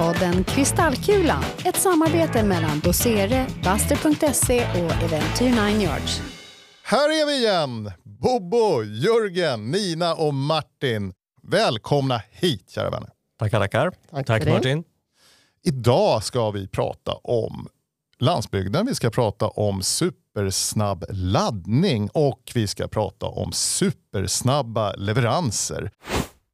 podden Kristallkulan, ett samarbete mellan Dosere, Buster.se och Eventyr 9 Yards. Här är vi igen! Bobo, Jörgen, Nina och Martin. Välkomna hit kära vänner. Tackar, tackar. Tack, Tack. Martin. Idag ska vi prata om landsbygden, vi ska prata om supersnabb laddning och vi ska prata om supersnabba leveranser.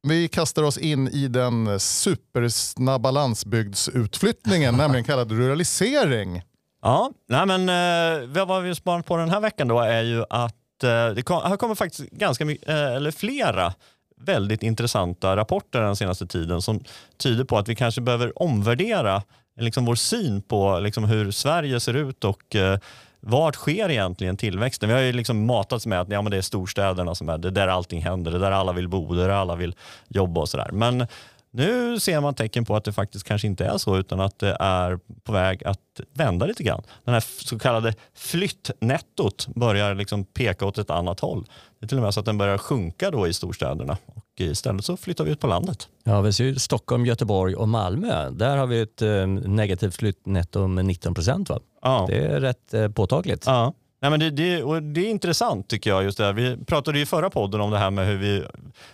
Vi kastar oss in i den supersnabba landsbygdsutflyttningen, nämligen kallad ruralisering. Ja, nej men eh, vad vi sparat på den här veckan då är ju att eh, det kom, här kommer faktiskt ganska mycket, eh, eller flera väldigt intressanta rapporter den senaste tiden som tyder på att vi kanske behöver omvärdera liksom vår syn på liksom hur Sverige ser ut och eh, vart sker egentligen tillväxten? Vi har ju liksom matats med att ja, men det är storstäderna som är det där allting händer, det är där alla vill bo, det är där alla vill jobba och sådär. Men nu ser man tecken på att det faktiskt kanske inte är så utan att det är på väg att vända lite grann. Den här så kallade flyttnettot börjar liksom peka åt ett annat håll. Det är till och med så att den börjar sjunka då i storstäderna och istället så flyttar vi ut på landet. Ja, vi ser ju Stockholm, Göteborg och Malmö. Där har vi ett eh, negativt flyttnetto med 19 procent. Ja. Det är rätt eh, påtagligt. Ja. Nej, men det, det, och det är intressant tycker jag. just det här. Vi pratade i förra podden om det här med hur vi,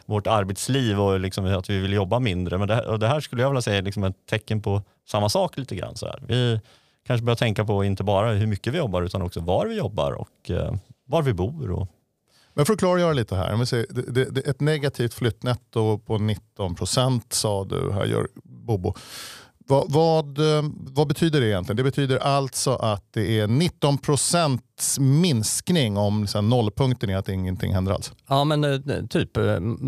vårt arbetsliv och liksom att vi vill jobba mindre. Men det, och det här skulle jag vilja säga är liksom ett tecken på samma sak lite grann. Så här. Vi kanske bör tänka på inte bara hur mycket vi jobbar utan också var vi jobbar och eh, var vi bor. Och, men för att klargöra lite här, vi säger, det, det, det, ett negativt flyttnetto på 19 procent sa du här, gör Bobo. Vad, vad, vad betyder det egentligen? Det betyder alltså att det är 19 procents minskning om sen nollpunkten är att ingenting händer alls. Ja, men eh, eh, typ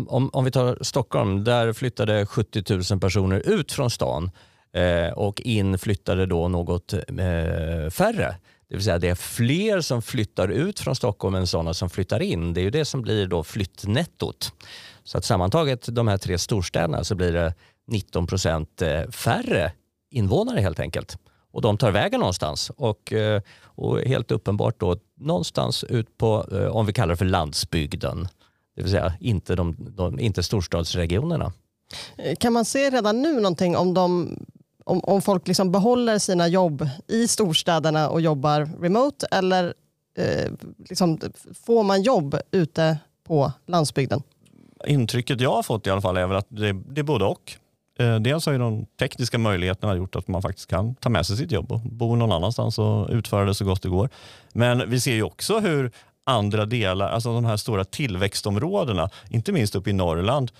om, om vi tar Stockholm, där flyttade 70 000 personer ut från stan eh, och in flyttade då något eh, färre. Det vill säga det är fler som flyttar ut från Stockholm än sådana som flyttar in. Det är ju det som blir då flyttnettot. Så att sammantaget de här tre storstäderna så blir det 19 procent eh, färre invånare helt enkelt. Och de tar vägen någonstans och, eh, och helt uppenbart då någonstans ut på, eh, om vi kallar det för landsbygden. Det vill säga inte, de, de, inte storstadsregionerna. Kan man se redan nu någonting om, de, om, om folk liksom behåller sina jobb i storstäderna och jobbar remote eller eh, liksom, får man jobb ute på landsbygden? intrycket jag har fått i alla fall är väl att det, det är både och. Eh, Dels har ju de tekniska möjligheterna gjort att man faktiskt kan ta med sig sitt jobb och bo någon annanstans och utföra det så gott det går. Men vi ser ju också hur andra delar, alltså de här stora tillväxtområdena, inte minst uppe i Norrland,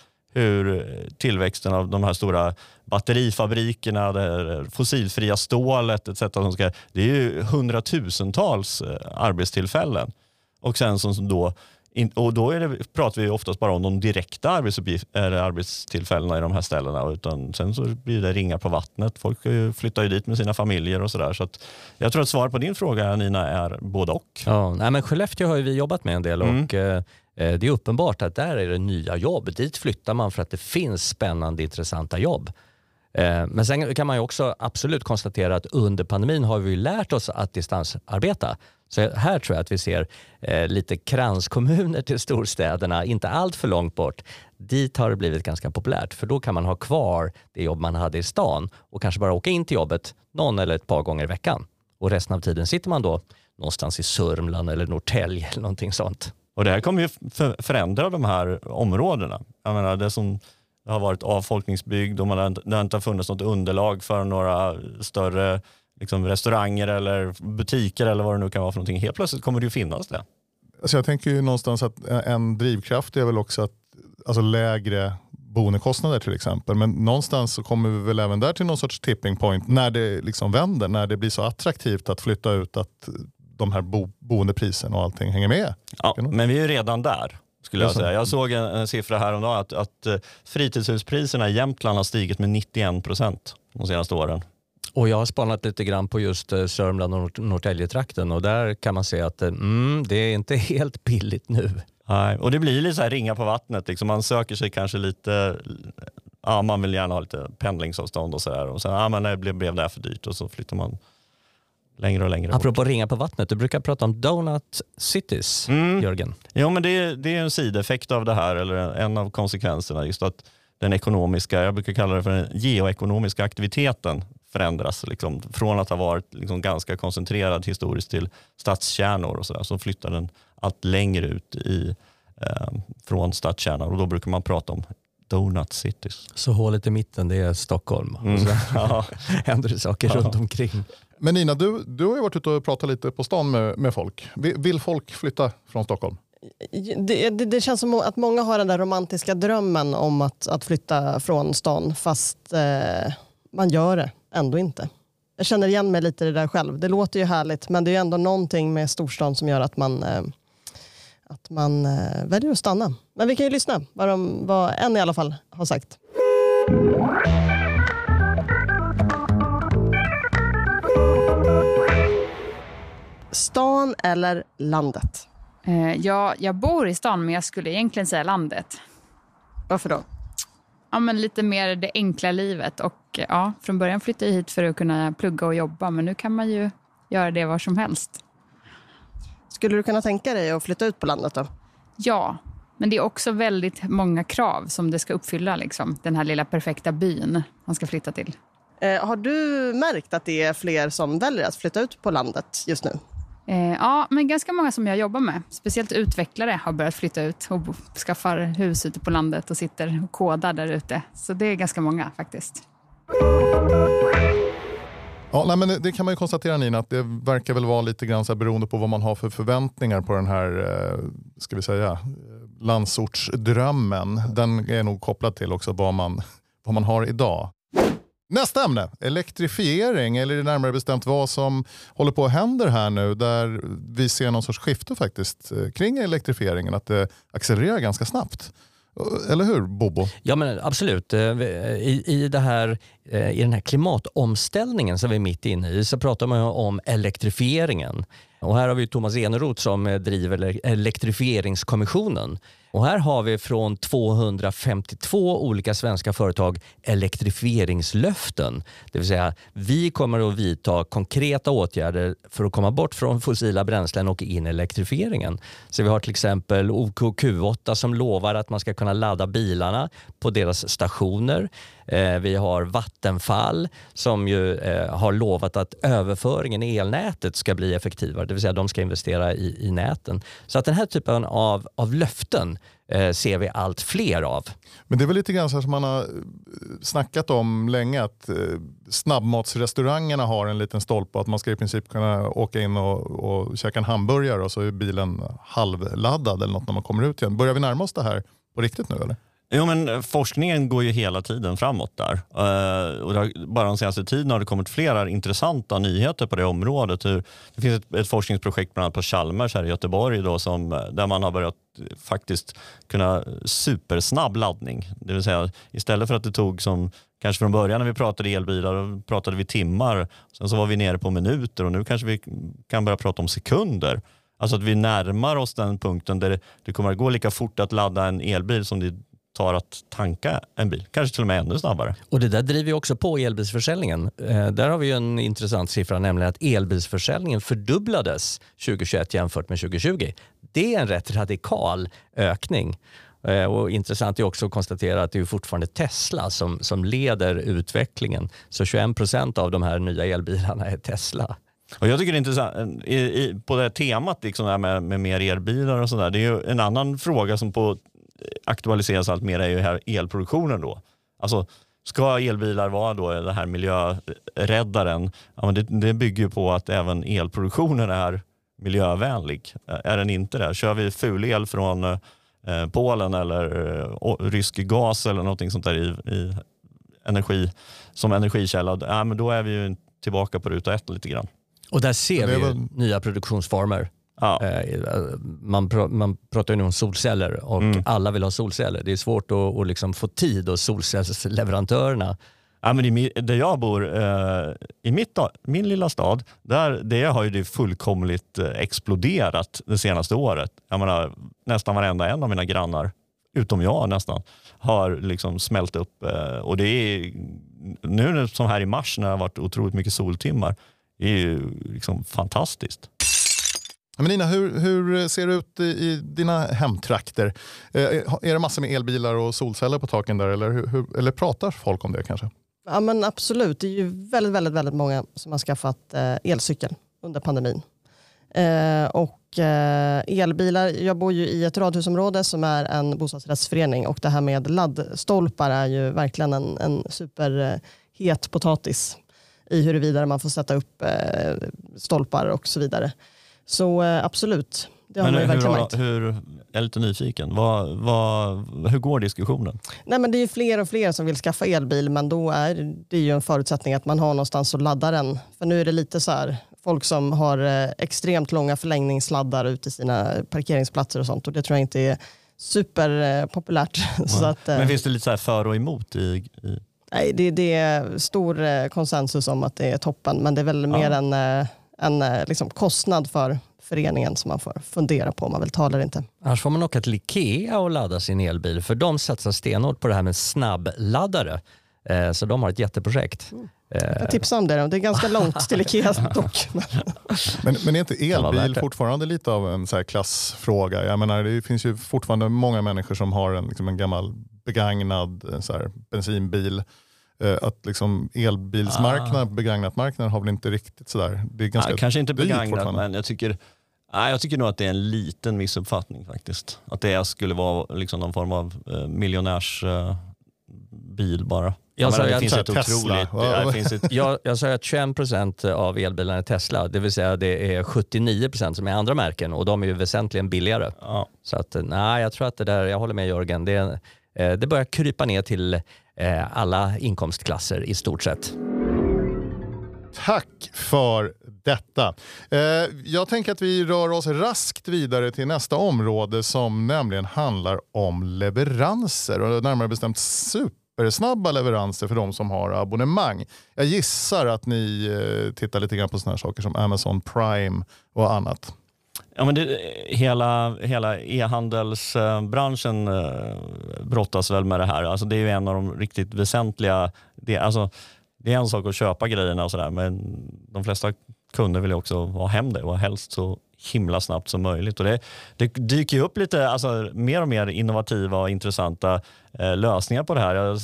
hur tillväxten av de här stora batterifabrikerna, det fossilfria stålet etc. Som ska, det är ju hundratusentals eh, arbetstillfällen. Och sen som då och då det, pratar vi oftast bara om de direkta arbetstillfällena i de här ställena. Utan sen så blir det ringar på vattnet. Folk flyttar ju dit med sina familjer och sådär. Så att jag tror att svaret på din fråga Nina är både och. Ja, nej, men Skellefteå har vi jobbat med en del Mm. och eh, Eh, det är uppenbart att där är det nya jobb. Dit flyttar man för att det finns spännande intressanta jobb. Eh, men sen kan man ju också absolut konstatera att under pandemin har vi ju lärt oss att distansarbeta. Så här tror jag att vi ser eh, lite kranskommuner till storstäderna, inte allt för långt bort. Dit har det blivit ganska populärt för då kan man ha kvar det jobb man hade i stan och kanske bara åka in till jobbet någon eller ett par gånger i veckan. Och resten av tiden sitter man då någonstans i Sörmland eller Norrtälje eller någonting sånt. Och det här kommer ju förändra de här områdena. Jag menar, det som har varit avfolkningsbygd och man har, det har inte funnits något underlag för några större liksom, restauranger eller butiker eller vad det nu kan vara för någonting. Helt plötsligt kommer det ju finnas det. Alltså jag tänker ju någonstans att en drivkraft är väl också att alltså lägre boendekostnader till exempel. Men någonstans så kommer vi väl även där till någon sorts tipping point när det liksom vänder, när det blir så attraktivt att flytta ut att de här bo boendepriserna och allting hänger med. Ja, men vi är ju redan där. Skulle jag, säga. jag såg en, en siffra häromdagen att, att eh, fritidshuspriserna i Jämtland har stigit med 91 procent de senaste åren. Och jag har spanat lite grann på just eh, Sörmland och Norrtäljetrakten och där kan man se att eh, mm, det är inte helt billigt nu. Nej, och det blir lite så här ringa på vattnet. Liksom. Man söker sig kanske lite, ja, man vill gärna ha lite pendlingsavstånd och sådär. Och sen, ja, men det blev, blev det här för dyrt och så flyttar man längre och längre bort. Apropå ringa på vattnet, du brukar prata om donut cities, Mm. Jörgen. Jo, men det, är- det är en sideffekt av det här, eller en av konsekvenserna. Just att den ekonomiska, jag brukar kalla det för den geoekonomiska aktiviteten förändras. Liksom, från att ha varit liksom, ganska koncentrerad historiskt till stadskärnor och så, där, så flyttar den allt längre ut i, eh, från stadskärnor och då brukar man prata om donut cities. Så hålet i mitten det är Stockholm och Mm. så Ja. händer det saker Ja. runt omkring. Men Nina, du, du har ju varit ute och pratat lite på stan med, med folk. Vill, folk flytta från Stockholm? Det, det, det känns som att många har den där romantiska drömmen om att, att flytta från stan fast eh, man gör det ändå inte. Jag känner igen mig lite i det där själv. Det låter ju härligt men det är ändå någonting med storstan som gör att man, eh, att man eh, väljer att stanna. Men vi kan ju lyssna vad, de, vad en i alla fall har sagt. Stan eller landet? Eh, ja, jag bor i stan, men jag skulle egentligen säga landet. Varför då? Ja, men lite mer det enkla livet. Och ja, Från början flyttade jag hit för att kunna plugga och jobba, men nu kan man ju göra det var som helst. Skulle du kunna tänka dig att flytta ut på landet då? Ja, men det är också väldigt många krav som det ska uppfylla. Liksom. Den här lilla perfekta byn man ska flytta till. Eh, har du märkt att det är fler som väljer att flytta ut på landet just nu? Eh, ja, men ganska många som jag jobbar med, speciellt utvecklare, har börjat flytta ut och skaffar hus ute på landet och sitter och kodar där ute. Så det är ganska många faktiskt. Ja, nej, men det- kan man ju konstatera Nina, att det verkar väl vara lite grann så här beroende på vad man har för förväntningar på den här, eh, ska vi säga, eh, landsortsdrömmen. Den är nog kopplad till också vad man, vad man har idag. Nästa ämne, elektrifiering, eller närmare bestämt vad som håller på att hända här nu där vi ser någon sorts skifte faktiskt eh, kring elektrifieringen, att det accelererar ganska snabbt. Eh, eller hur Bobo? Ja men absolut. Eh, I, i, det här, Eh, I den här klimatomställningen som vi är mitt inne i så pratar man ju om elektrifieringen. Och här har vi Thomas Eneroth som eh, driver elektrifieringskommissionen. Och här har vi från 252 olika svenska företag elektrifieringslöften. Det vill säga vi kommer att vidta konkreta åtgärder för att komma bort från fossila bränslen och in i elektrifieringen. Så vi har till exempel OKQ8 som lovar att man ska kunna ladda bilarna på deras stationer. Eh, Vi har Vattenfall som ju eh, har lovat att överföringen i elnätet ska bli effektivare, det vill säga de ska investera i, i näten. Så att den här typen av, av löften eh, ser vi allt fler av. Men det är väl lite grann så här som man har eh, snackat om länge att eh, snabbmatsrestaurangerna har en liten stolpe att man ska i princip kunna åka in och, och käka en hamburgare och så är bilen halvladdad eller något när man kommer ut igen. Börjar vi närma oss det här på riktigt nu eller? Jo, men eh, forskningen går ju hela tiden framåt där. Eh, och har, bara den senaste tiden har det kommit flera intressanta nyheter på det området. Hur, det finns ett, ett forskningsprojekt bland annat på Chalmers här i Göteborg då, som, eh, där man har börjat faktiskt kunna supersnabb laddning. Det vill säga istället för att det tog som kanske från början när vi pratade elbilar, då pratade vi timmar. Sen så var vi nere på minuter och nu kanske vi kan börja prata om sekunder. Alltså att vi närmar oss den punkten där det, det kommer att gå lika fort att ladda en elbil som det tar att tanka en bil. Kanske till och med ännu snabbare. Och det där driver ju också på elbilsförsäljningen. Eh, där har vi ju en intressant siffra, nämligen att elbilsförsäljningen fördubblades 2021 jämfört med 2020. Det är en rätt radikal ökning. Eh, och intressant är också att konstatera att det är fortfarande Tesla som, som leder utvecklingen. Så 21 procent av de här nya elbilarna är Tesla. Och jag tycker det är intressant, i, i, på det här temat liksom det här med, med mer elbilar och sådär, det är ju en annan fråga som på, aktualiseras allt mer är ju här elproduktionen då. Alltså, ska elbilar vara då den här miljöräddaren? Ja, men det, det bygger ju på att även elproduktionen är miljövänlig. Är den inte det? Kör vi fulel från eh, Polen eller eh, rysk gas eller någonting sånt där i, i energi som energikälla, ja, men då är vi ju tillbaka på ruta ett lite grann. Och där ser vi ju väl- nya produktionsformer. Ja. Eh, Man, pr- man pratar ju nu om solceller och Mm. alla vill ha solceller. Det är svårt att, att liksom få tid hos solcellsleverantörerna. Ja, men i, där jag bor, eh, i mitt, min lilla stad, där, det har ju det fullkomligt eh, exploderat det senaste året. Jag menar, nästan varenda en av mina grannar, utom jag nästan, har liksom smält upp. Eh, och det är nu som här i mars när det har varit otroligt mycket soltimmar, det är ju liksom fantastiskt. Men Nina, hur, hur ser det ut i, i dina hemtrakter? Eh, eh är det massor med elbilar och solceller på taken där eller, hur, eller pratar folk om det kanske? Ja men absolut, det är ju väldigt, väldigt, väldigt många som har skaffat eh, elcykel under pandemin. Eh, och eh, elbilar, jag bor ju i ett radhusområde som är en bostadsrättsförening och det här med laddstolpar är ju verkligen en, en superhet eh, potatis i huruvida man får sätta upp eh, stolpar och så vidare. Så eh, absolut, det har Men man ju hur, verkligen märkt. hur, jag är lite nyfiken. Vad, vad, hur går diskussionen? Nej, men det är ju fler och fler som vill skaffa elbil men då är det ju en förutsättning att man har någonstans att ladda den. För nu är det lite så här, folk som har eh, extremt långa förlängningssladdar ute i sina parkeringsplatser och sånt och det tror jag inte är superpopulärt. så att, eh, Men finns det lite så här för och emot? I, i, nej, det, det är stor eh, konsensus om att det är toppen men det är väl mer en, eh, en eh, liksom kostnad för föreningen som man får fundera på om man vill ta eller inte. Annars får man åka till Ikea och ladda sin elbil för de satsar stenhårt på det här med snabbladdare. Eh, Så de har ett jätteprojekt. Eh, Jag tipsar om det, det är ganska långt till Ikea dock. Men, men är inte elbil det. fortfarande lite av en så här klassfråga? Jag menar, det finns ju fortfarande många människor som har en, liksom en gammal begagnad så här, bensinbil. Eh, Att liksom elbilsmarknaden, begagnatmarknaden har väl inte riktigt sådär. Det är ganska ja, kanske inte begagnat, men jag tycker, nej, jag tycker nog att det är en liten missuppfattning faktiskt. Att det skulle vara liksom någon form av eh, miljonärsbil bil bara. Jag sa menar, det finns ett otroligt... det finns ett, Jag, jag sa att 21% av elbilarna är Tesla, det vill säga det är 79% som är andra märken och de är ju väsentligen billigare. ja. Så att, nej, jag tror att det där, jag håller med Jörgen, det, eh, det börjar krypa ner till eh, Eh, alla inkomstklasser i stort sett. Tack för detta. Eh, jag tänker att vi rör oss raskt vidare till nästa område som nämligen handlar om leveranser och närmare bestämt supersnabba leveranser för de som har abonnemang. Jag gissar att ni eh, tittar lite grann på sådana här saker som Amazon Prime och annat. Ja, men det, hela hela e-handelsbranschen eh, brottas väl med det här. Alltså, det är ju en av de riktigt väsentliga... Det, alltså, det är en sak att köpa grejerna och sådär men de flesta kunder vill ju också ha hem det och helst så himla snabbt som möjligt. Och det, det dyker ju upp lite alltså, mer och mer innovativa och intressanta eh, lösningar på det här. Jag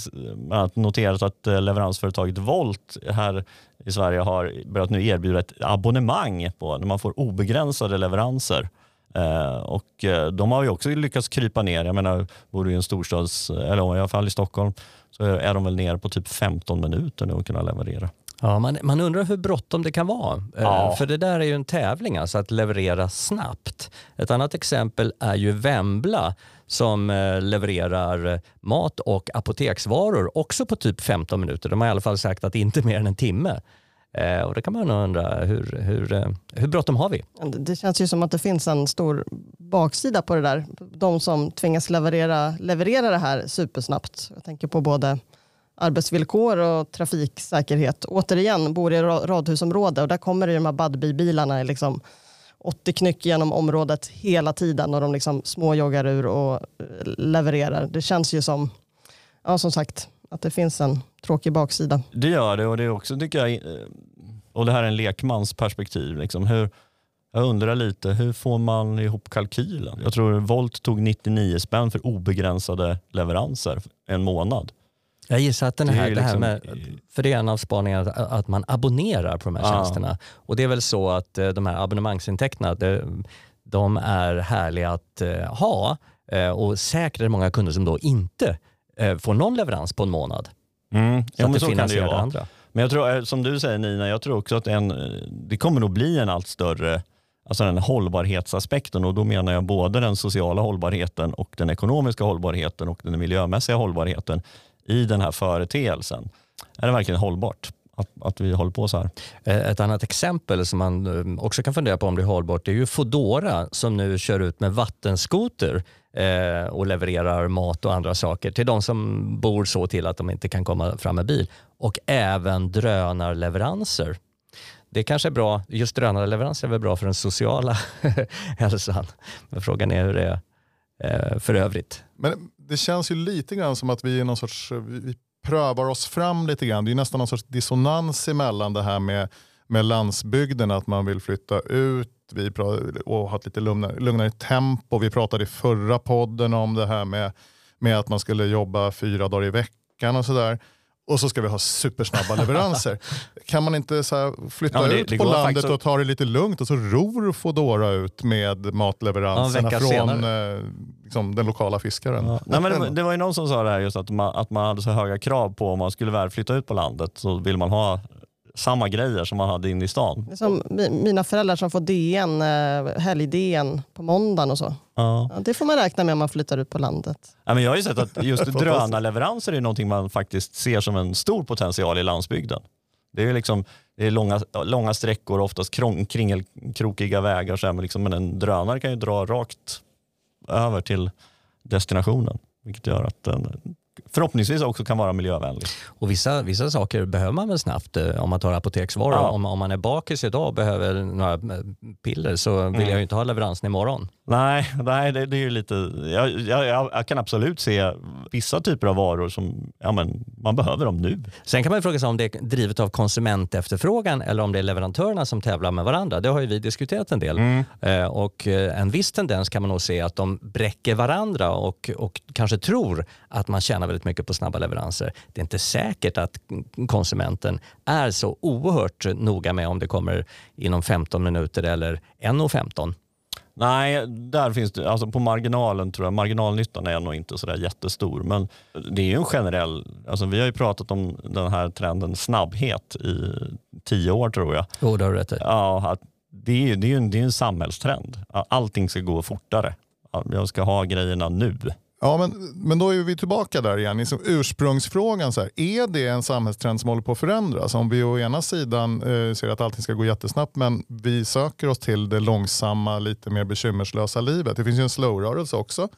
har noterat att eh, leveransföretaget Volt här i Sverige har börjat nu erbjuda ett abonnemang på när man får obegränsade leveranser. Eh, och eh, de har ju också lyckats krypa ner. Jag menar, bor du i en storstads, eh, eller i alla fall i Stockholm, så är de väl ner på typ 15 minuter nu att kunna leverera. Ja, man, man undrar hur bråttom det kan vara. Eh, Ja. För det där är ju en tävling, alltså att leverera snabbt. Ett annat exempel är ju Vembla som eh, levererar mat och apoteksvaror också på typ 15 minuter. De har i alla fall sagt att inte mer än en timme. Eh, och då kan man undra hur, hur, hur bråttom har vi? Det känns ju som att det finns en stor baksida på det där. De som tvingas leverera, leverera det här supersnabbt. Jag tänker på både arbetsvillkor och trafiksäkerhet. Återigen, bor i radhusområde och där kommer det ju de här Budbee-bilarna i liksom 80 knyck genom området hela tiden och de liksom småjoggar ur och eh, levererar. Det känns ju som, ja som sagt, att det finns en tråkig baksida. Det gör det och det är också tycker jag, eh, och det här är en lekmans perspektiv. Liksom, hur, jag undrar lite, hur får man ihop kalkylen? Jag tror Volt tog 99 spänn för obegränsade leveranser en månad. Jag gissar att den Det är här, ju det här liksom- med, för det är en av spaningarna, att, att man abonnerar på de här Ja. tjänsterna. Och det är väl så att eh, de här abonnemangsintäkterna, det, de är härliga att eh, ha eh, och säkert det många kunder som då inte får någon leverans på en månad. Mm. Så Ja, att det så det finansierar det andra. Men jag tror, som du säger Nina, jag tror också att en, det kommer nog bli en allt större Alltså den hållbarhetsaspekten och då menar jag både den sociala hållbarheten och den ekonomiska hållbarheten och den miljömässiga hållbarheten i den här företeelsen. Är det verkligen hållbart att, att vi håller på så här? Eh, Ett annat exempel som man eh, också kan fundera på om det är hållbart det är ju Fodora som nu kör ut med vattenskoter eh, och levererar mat och andra saker till de som bor så till att de inte kan komma fram med bil. Och även drönarleveranser. Det kanske är bra, just drönarleveranser är väl bra för den sociala hälsan. Men frågan är hur det är eh, för övrigt. Men det känns ju lite grann som att vi är någon sorts, eh, vi prövar oss fram lite grann. Det är nästan någon sorts dissonans emellan det här med med landsbygden att man vill flytta ut vi och ha ett lite lugnare, lugnare tempo. Vi pratade i förra podden om det här med, med att man skulle jobba fyra dagar i veckan och sådär. Och så ska vi ha supersnabba leveranser. Kan man inte så flytta Ja, det- ut det på landet och ta det lite lugnt och så ror Foodora ut med matleveranserna Ja, från eh, liksom, den lokala fiskaren? Ja. Nej, men det, var- det var ju någon som sa det här just att man, att man hade så höga krav på om man skulle väl flytta ut på landet så vill man ha samma grejer som man hade inne i stan. Det är som mi- mina föräldrar som får DN, eh, helg-DN på måndagen och så. Ja. Ja, det får man räkna med om man flyttar ut på landet. Ja, men jag har ju sett att just drönarleveranser är någonting man faktiskt ser som en stor potential i landsbygden. Det är, liksom, det är långa, långa sträckor, oftast krång, kringelkrokiga vägar, så här, men, liksom, men en drönare kan ju dra rakt över till destinationen. Vilket gör att den förhoppningsvis också kan vara miljövänlig. Och vissa, vissa saker behöver man väl snabbt eh, om man tar apoteksvaror. Ja. Om, om man är bakis idag och behöver några eh, piller så vill Mm. jag ju inte ha leveransen imorgon. Nej, nej det, det är ju lite, jag, jag, jag kan absolut se vissa typer av varor som ja, men, man behöver dem nu. Sen kan man ju fråga sig om det är drivet av konsumentefterfrågan eller om det är leverantörerna som tävlar med varandra. Det har ju vi diskuterat en del. Eh, och en viss tendens kan man nog se att de bräcker varandra och, och kanske tror att man tjänar väldigt mycket på snabba leveranser. Det är inte säkert att konsumenten är så oerhört noga med om det kommer inom 15 minuter eller 1.15. Nej, där finns det, alltså på marginalen tror jag, marginalnyttan är nog inte sådär jättestor. Men det är ju en generell, alltså vi har ju pratat om den här trenden snabbhet i tio år tror jag. Jo, det har du rätt i. Ja, att det är det är en, det är en samhällstrend. Allting ska gå fortare. Jag ska ha grejerna nu. Ja, men, men då är vi tillbaka där igen. Liksom ursprungsfrågan, så här, är det en samhällstrend som håller på att förändras? Om vi å ena sidan eh, ser att allting ska gå jättesnabbt men vi söker oss till det långsamma, lite mer bekymmerslösa livet. Det finns ju en slow-rörelse också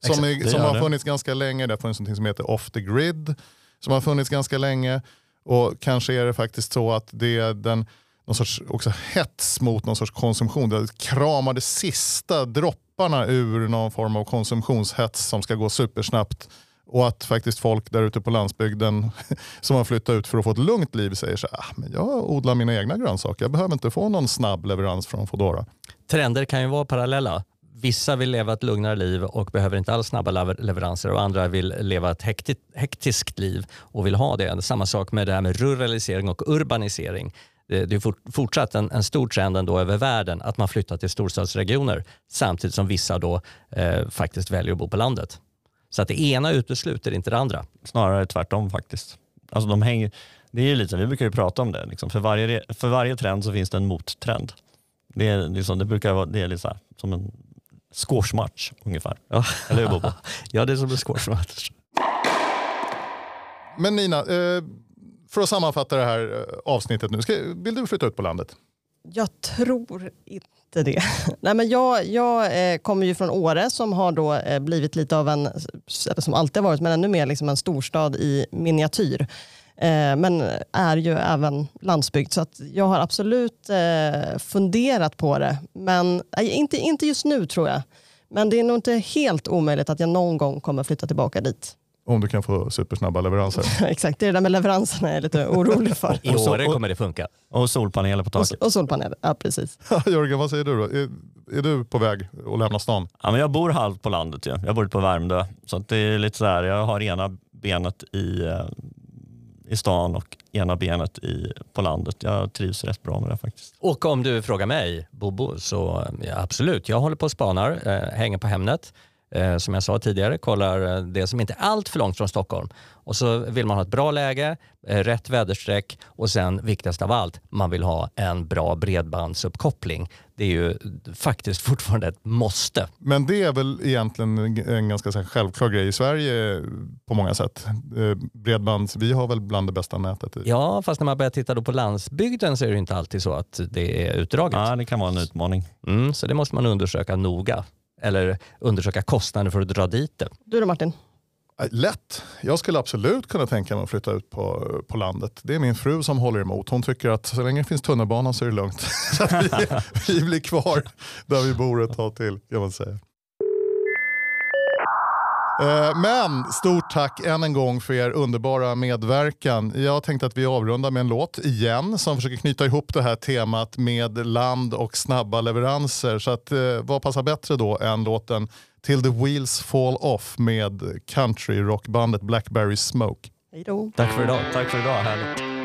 som, är, det som har det. funnits ganska länge. Det har funnits något som heter off the grid som har funnits ganska länge. Och kanske är det faktiskt så att det är den någon sorts också hets mot någon sorts konsumtion. Det kramar det sista propparna ur någon form av konsumtionshets som ska gå supersnabbt. Och att faktiskt folk där ute på landsbygden som har flyttat ut för att få ett lugnt liv säger så här, ah, men jag odlar mina egna grönsaker. Jag behöver inte få någon snabb leverans från Foodora. Trender kan ju vara parallella. Vissa vill leva ett lugnare liv och behöver inte alls snabba leveranser och andra vill leva ett hektiskt liv och vill ha det. Samma sak med det här med ruralisering och urbanisering. Det det är fort, fortsatt en, en stor trend ändå över världen att man flyttar till storstadsregioner samtidigt som vissa då eh, faktiskt väljer att bo på landet. Så att det ena utesluter inte det andra. Snarare tvärtom faktiskt. Alltså de hänger, det är ju lite, vi brukar ju prata om det. Liksom. För, varje, för varje trend så finns det en mottrend. Det, är liksom, det brukar vara det är här, som en squashmatch ungefär. Ja. Eller hur Bobo? Ja, det är som en squashmatch. Men Nina, eh, för att sammanfatta det här eh, avsnittet nu. Ska, vill du flytta ut på landet? Jag tror inte det. Nej, men jag jag eh, kommer ju från Åre som har då eh, blivit lite av en, som alltid har varit, men ännu mer liksom en storstad i miniatyr. Eh, men är ju även landsbygd. Så att jag har absolut eh, funderat på det. Men inte, inte just nu tror jag. Men det är nog inte helt omöjligt att jag någon gång kommer flytta tillbaka dit. Om du kan få supersnabba leveranser. Exakt, det är det där med leveranserna jag är lite orolig för. I Och Åre och- kommer det funka. Och solpaneler på Och, taket. och solpaneler, ja precis. Jörgen, vad säger du då? Är, är du på väg att lämna stan? Ja, men jag bor halvt på landet. ju. Jag bor ute på Värmdö. Så att det är lite så här, jag har ena benet i, eh, i stan och ena benet i, på landet. Jag trivs rätt bra med det faktiskt. Och om du frågar mig, Bobo, så ja, absolut. Jag håller på och spanar, eh, hänger på Hemnet. Eh, som jag sa tidigare, kollar eh, det som inte är allt för långt från Stockholm. Och så vill man ha ett bra läge, eh, rätt väderstreck och sen viktigast av allt, man vill ha en bra bredbandsuppkoppling. Det är ju faktiskt fortfarande ett måste. Men det är väl egentligen en ganska självklar grej i Sverige på många sätt. Eh, Bredbands, vi har väl bland det bästa nätet. I. Ja, fast när man börjar titta då på landsbygden så är det inte alltid så att det är utdraget. Ja, det kan vara en utmaning. Mm, så det måste man undersöka noga. Eller undersöka kostnaden för att dra dit det. Du då Martin? Eh, Lätt. Jag skulle absolut kunna tänka mig att flytta ut på, på landet. Det är min fru som håller emot. Hon tycker att så länge det finns tunnelbana så är det lugnt. Så att vi, vi blir kvar där vi bor ett tag till kan man säga. Eh, Men stort tack än en gång för er underbara medverkan. Jag tänkte att vi avrundar med en låt igen som försöker knyta ihop det här temat med land och snabba leveranser. Så att, eh, vad passar bättre då än låten Till the Wheels Fall Off med country rockbandet Blackberry Smoke. Hej då. Tack för idag. Tack för idag, härligt.